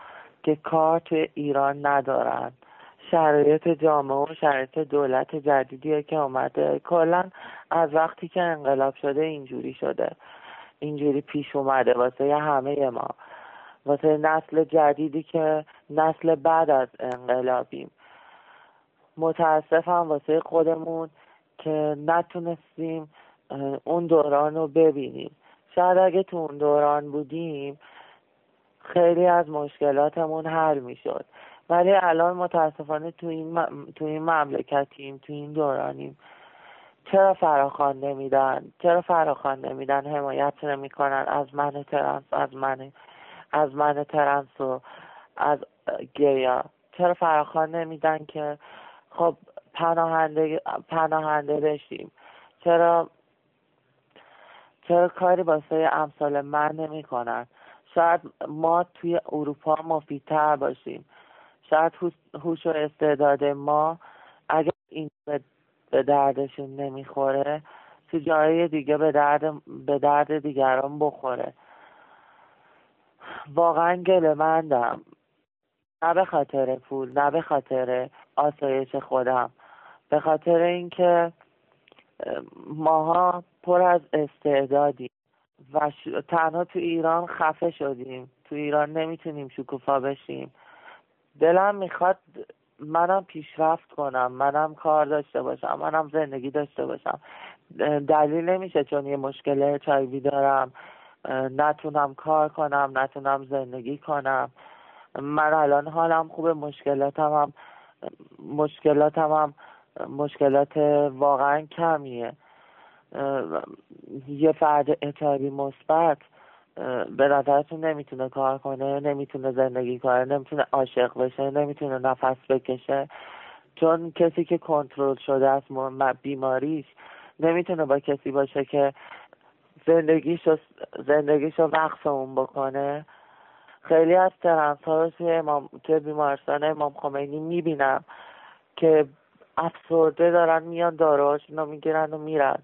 که کار توی ایران ندارن. شرایط جامعه و شرایط دولت جدیدیه که اومده. کلا از وقتی که انقلاب شده اینجوری شده. اینجوری پیش اومده واسه همه ما. واسه نسل جدیدی که نسل بعد از انقلابیم. متاسفم واسه خودمون که نتونستیم اون دوران رو ببینیم. شاید اگه تو اون دوران بودیم خیلی از مشکلاتمون حل می‌شد. ولی الان متاسفانه تو این, تو این مملکتیم تو این دورانیم. چرا فراخوان نمیدن؟ چرا فراخوان نمیدن؟ حمایت نمی‌کنن. از من ترنس از من از من ترنس و از گیا. چرا فراخوان نمیدن که خب پناهنده پناهنده بشیم. چرا؟ چرا کاری واسه امثال من نمی‌کنن؟ شاید ما توی اروپا مفیدتر باشیم. شاید هوش و استعداد ما اگر این به دردشون نمی‌خوره تو جای دیگه به درد به درد دیگران بخوره. واقعا گله مندم نه به خاطر پول نه به خاطر آسایش خودم. به خاطر اینکه ماها پر از استعدادیم و تنها تو ایران خفه شدیم. تو ایران نمی‌تونیم شکوفا بشیم. دلم می‌خواد منم پیشرفت کنم. منم کار داشته باشم. منم زندگی داشته باشم. دلیل نمیشه چون یه مشکل چایبی دارم. نتونم کار کنم. نتونم زندگی کنم. من الان حالم خوبه. مشکلاتم هم مشکلاتم هم مشکلات واقعا کمیه. یه فرد اعتباری مثبت به نظرتون نمی‌تونه کار کنه نمی‌تونه زندگی کنه نمی‌تونه عاشق بشه نمی‌تونه نفس بکشه. چون کسی که کنترل شده از بیماریش نمی‌تونه با کسی باشه که زندگیشو زندگیشو وقف اون بکنه. خیلی از ترنس ها رو توی, امام، توی بیمارستان امام خمینی می‌بینم که افسرده دارن میان داروهاشون رو می‌گیرن و میرن.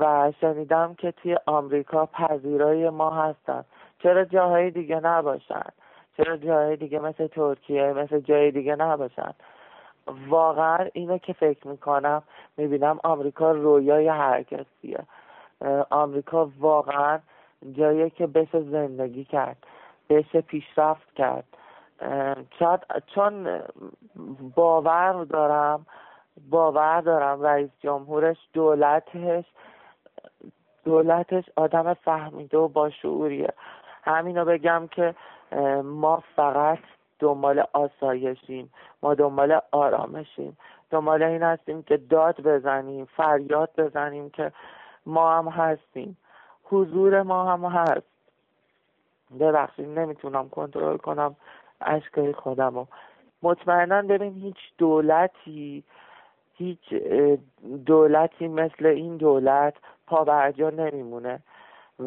و شنیدم که توی آمریکا پذیرای ما هستن. چرا جاهای دیگه نباشن؟ چرا جاهای دیگه مثل ترکیه مثل جای دیگه نباشن؟ واقعا اینو که فکر می‌کنم می‌بینم آمریکا رویای هر کسیه. آمریکا واقعا جایی که بشه زندگی کرد بشه پیشرفت کرد. چون باور دارم باور دارم رئیس جمهورش دولتش دولتش آدم فهمیده و با شعوریه همینو بگم که ما فقط دنبال آسایشیم ما دنبال آرامشیم. دنبال این هستیم که داد بزنیم فریاد بزنیم که ما هم هستیم. حضور ما هم هست. ببخشید نمی‌تونم کنترل کنم اشکای خودم رو. مطمئنا ببین هیچ دولتی هیچ دولتی مثل این دولت پابرجا نمیمونه.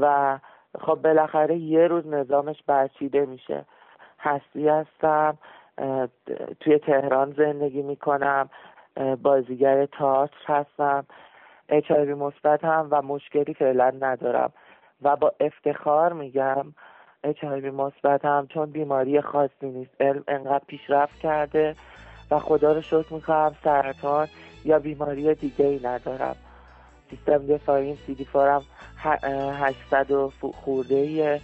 و خب بالاخره یه روز نظامش برچیده میشه. هستی هستم توی تهران زندگی می‌کنم بازیگر تئاتر هستم. اچ مثبت هم و مشکلی فعلا ندارم. و با افتخار میگم اچ مثبت هم چون بیماری خاصی نیست علم انقدر پیشرفت کرده و خدا رو شکر می‌کنم سرطان یا بیماری دیگه ای ندارم. سیستم دفاعیم سی دی فارم 800 و خورده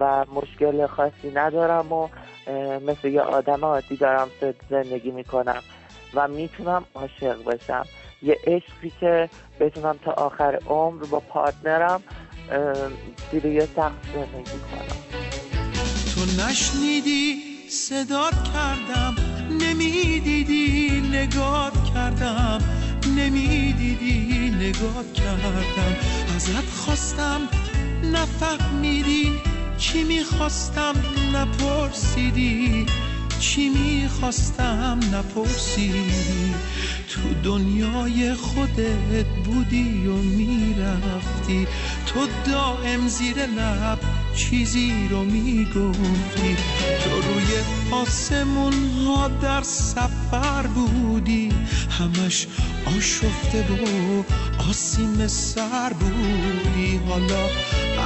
و مشکل خاصی ندارم و مثل یه آدم عادی دارم زندگی می‌کنم و می‌تونم عاشق بشم. یه عشقی که بتونم تا آخر عمر با پارتنرم زیر یه سخت زندگی کنم. تو نشنیدی صدات کردم نمی‌دیدی نگات کردم نمی‌دیدی نگات کردم. ازت خواستم نفهمیدی چی می‌خواستم نپرسیدی. چی می‌خواستم نپرسیدی تو دنیای خودت بودی و می‌رفتی. تو دائم زیر لب چیزی رو می‌گفتی. تو روی آسمون ها در سفر بودی. همش آشفته و آسیم سر حالا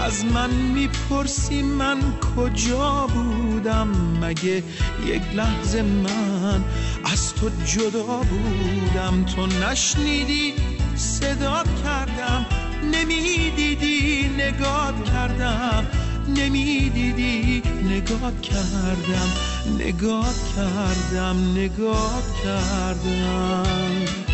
از من می‌پرسی من کجا بودم؟ مگه یک لحظه من از تو جدا بودم؟ تو نشنیدی صدات کردم نمی‌دیدی نگات کردم نمی‌دیدی نگات کردم نگات کردم نگات کردم.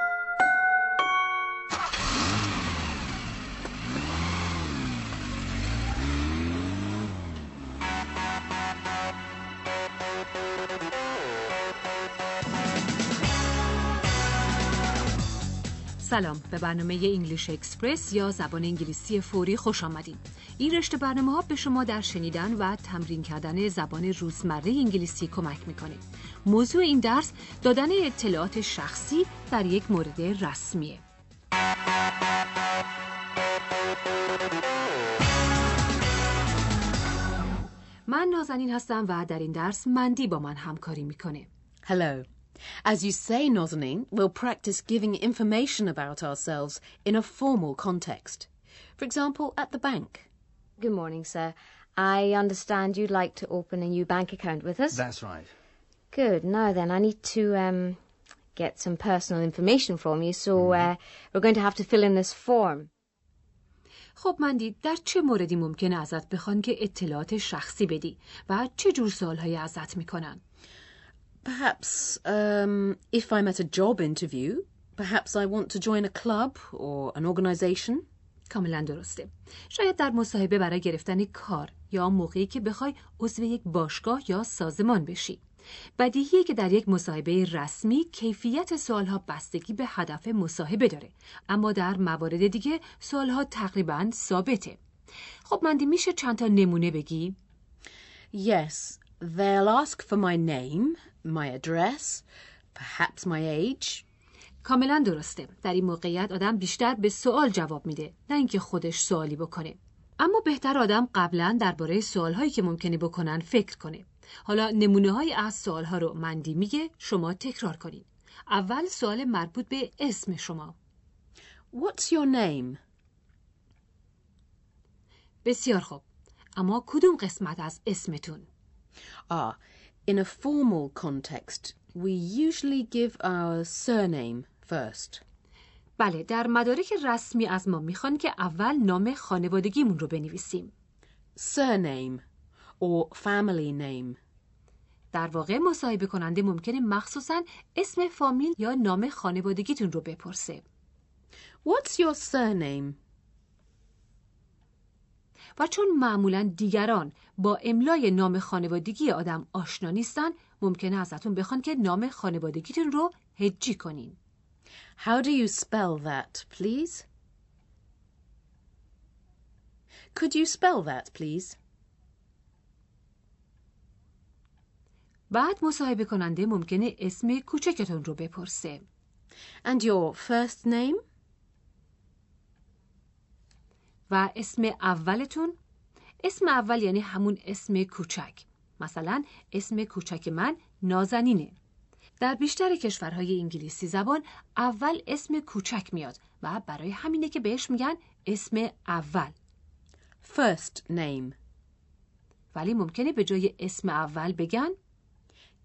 سلام به برنامه انگلیش اکسپرس یا زبان انگلیسی فوری خوش آمدید. این رشته برنامه ها به شما در شنیدن و تمرین کردن زبان روزمره انگلیسی کمک می‌کنه. موضوع این درس دادن اطلاعات شخصی در یک مورد رسمیه. من نازنین هستم و در این درس مندی با من همکاری می‌کنه. Hello. As you say, Nazanin, we'll practice giving information about ourselves in a formal context. For example, at the bank. Good morning, sir. I understand you'd like to open a new bank account with us. That's right. Good. Now then, I need to um, get some personal information from you, so uh, we're going to have to fill in this form. خب مندی در چه موردی ممکنه ازت بخوان که اطلاعات شخصی بدی و چه جور سوالهایی ازت میکنن؟ Perhaps um, if I'm at a job interview, perhaps I want to join a club or an organization. کاملا درسته. شاید در مصاحبه برای گرفتن کار یا موقعی که بخوای عضو یک باشگاه یا سازمان بشی. بدیهیه که در یک مصاحبه رسمی کیفیت سوالها بستگی به هدف مصاحبه داره اما در موارد دیگه سوالها تقریبا ثابته خب مندی میشه چند تا نمونه بگی؟ Yes, they'll ask for my name, my address, perhaps my age. کاملا درسته. در این موقعیت آدم بیشتر به سوال جواب میده نه اینکه خودش سوالی بکنه. اما بهتر آدم قبلا درباره سوالهایی که ممکنه بکنن فکر کنه. حالا نمونه های از سوالها رو مندی میگه شما تکرار کنید اول سوال مربوط به اسم شما. What's your name? بسیار خوب. اما کدوم قسمت از اسمتون؟ Ah, in a formal context, we usually give our surname first. بله در مدارک رسمی از ما می‌خوان که اول نام خانوادگیمون رو بنویسیم Surname or family name. در واقع مصاحبه کننده ممکنه مخصوصا اسم فامیل یا نام خانوادگیتون رو بپرسه What's your surname? و چون معمولا دیگران با املای نام خانوادگی آدم آشنا نیستن ممکنه ازتون بخوان که نام خانوادگیتون رو هجی کنین How do you spell that, please? Could you spell that, please? بعد مصاحبه کننده ممکنه اسم کوچکتون رو بپرسه And your first name? و اسم اولتون اسم اول یعنی همون اسم کوچک مثلا اسم کوچک من نازنینه در بیشتر کشورهای انگلیسی زبان اول اسم کوچک میاد و برای همینه که بهش میگن اسم اول First name. ولی ممکنه به جای اسم اول بگن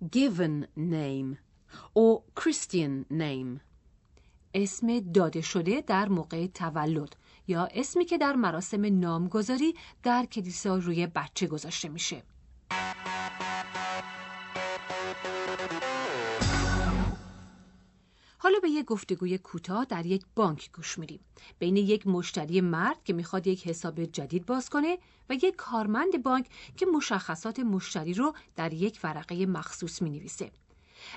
Given name. or Christian name. اسم داده شده در موقع تولد یا اسمی که در مراسم نامگذاری در کلیسا روی بچه گذاشته میشه. حالا به یک گفتگوی کوتاه در یک بانک گوش میدیم بین یک مشتری مرد که می‌خواد یک حساب جدید باز کنه و یک کارمند بانک که مشخصات مشتری رو در یک ورقه مخصوص می‌نویسه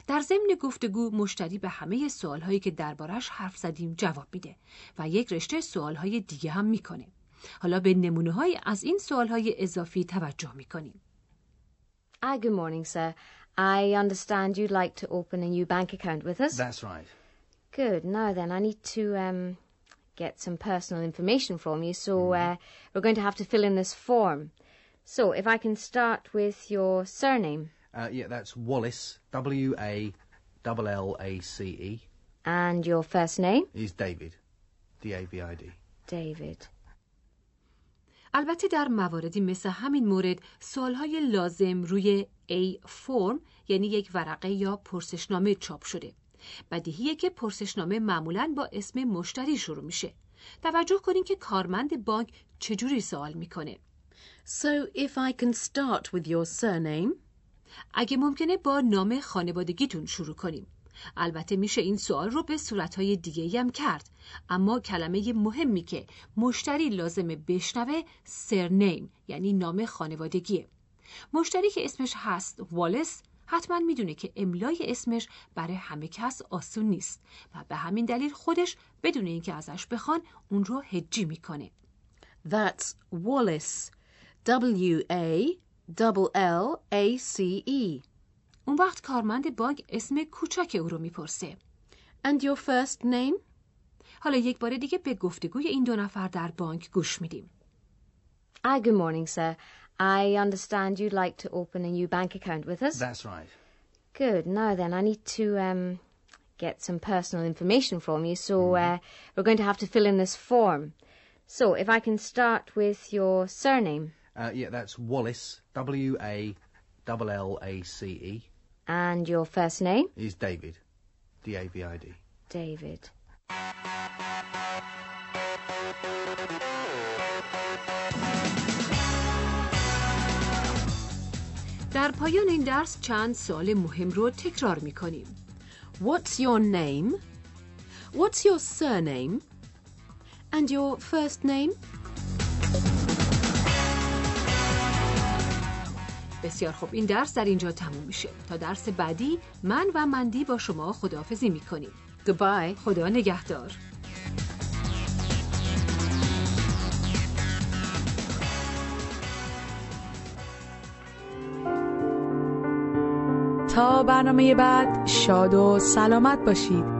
در ضمن گفتگو مشتری به همه سوالهایی که دربارش حرف زدیم جواب میده و یک رشته سوالهای دیگه هم می‌کنه حالا به نمونه های از این سوالهای اضافی توجه می‌کنیم Ah, good morning, sir. I understand you'd like to open a new bank account with us. That's right. Good. Now then, I need to um, get some personal information from you, so uh, we're going to have to fill in this form. So, if I can start with your surname Uh, yeah, that's Wallace. W A L L A C E and your first name, is David. D A V I D. David. البته در مواردی مثل همین مورد سوالهای لازم روی A فرم یعنی یک ورقه یا پرسشنامه چاپ شده. بدیهیه که پرسشنامه معمولا با اسم مشتری شروع میشه. توجه کنین که کارمند بانک چجوری سوال می‌کنه. So if I can start with your surname, اگه ممکنه با نام خانوادگیتون شروع کنیم. البته میشه این سوال رو به صورتهای دیگه هم کرد اما کلمه مهمی که مشتری لازمه بشنوه سرنیم یعنی نام خانوادگیه مشتری که اسمش هست والس حتما می‌دونه که املای اسمش برای همه کس آسون نیست و به همین دلیل خودش بدون اینکه ازش بخوان اون رو هجی می‌کنه that's Wallace. W A L L A C E. اون وقت کارمند بانک اسم کوچک او رو میپرسه And your first name? حالا یک بار دیگه به گفتگوی این دو نفر در بانک گوش میدیم Ah, good morning, sir. I understand you'd like to open a new bank account with us. That's right. Good. Now then, I need to um, get some personal information from you, so uh, we're going to have to fill in this form. So, if I can start with your surname Uh, yeah, that's Wallace. W A L L A C E and your first name, is David. D A V I D. David. در پایان این درس چند سوال مهم رو تکرار میکنیم What's your name? What's your surname? And your first name? بسیار خوب. این درس در اینجا تموم میشه. تا درس بعدی من و مندی با شما خداحافظی می‌کنیم. Goodbye. خدا نگهدار. تا برنامه بعد شاد و سلامت باشید.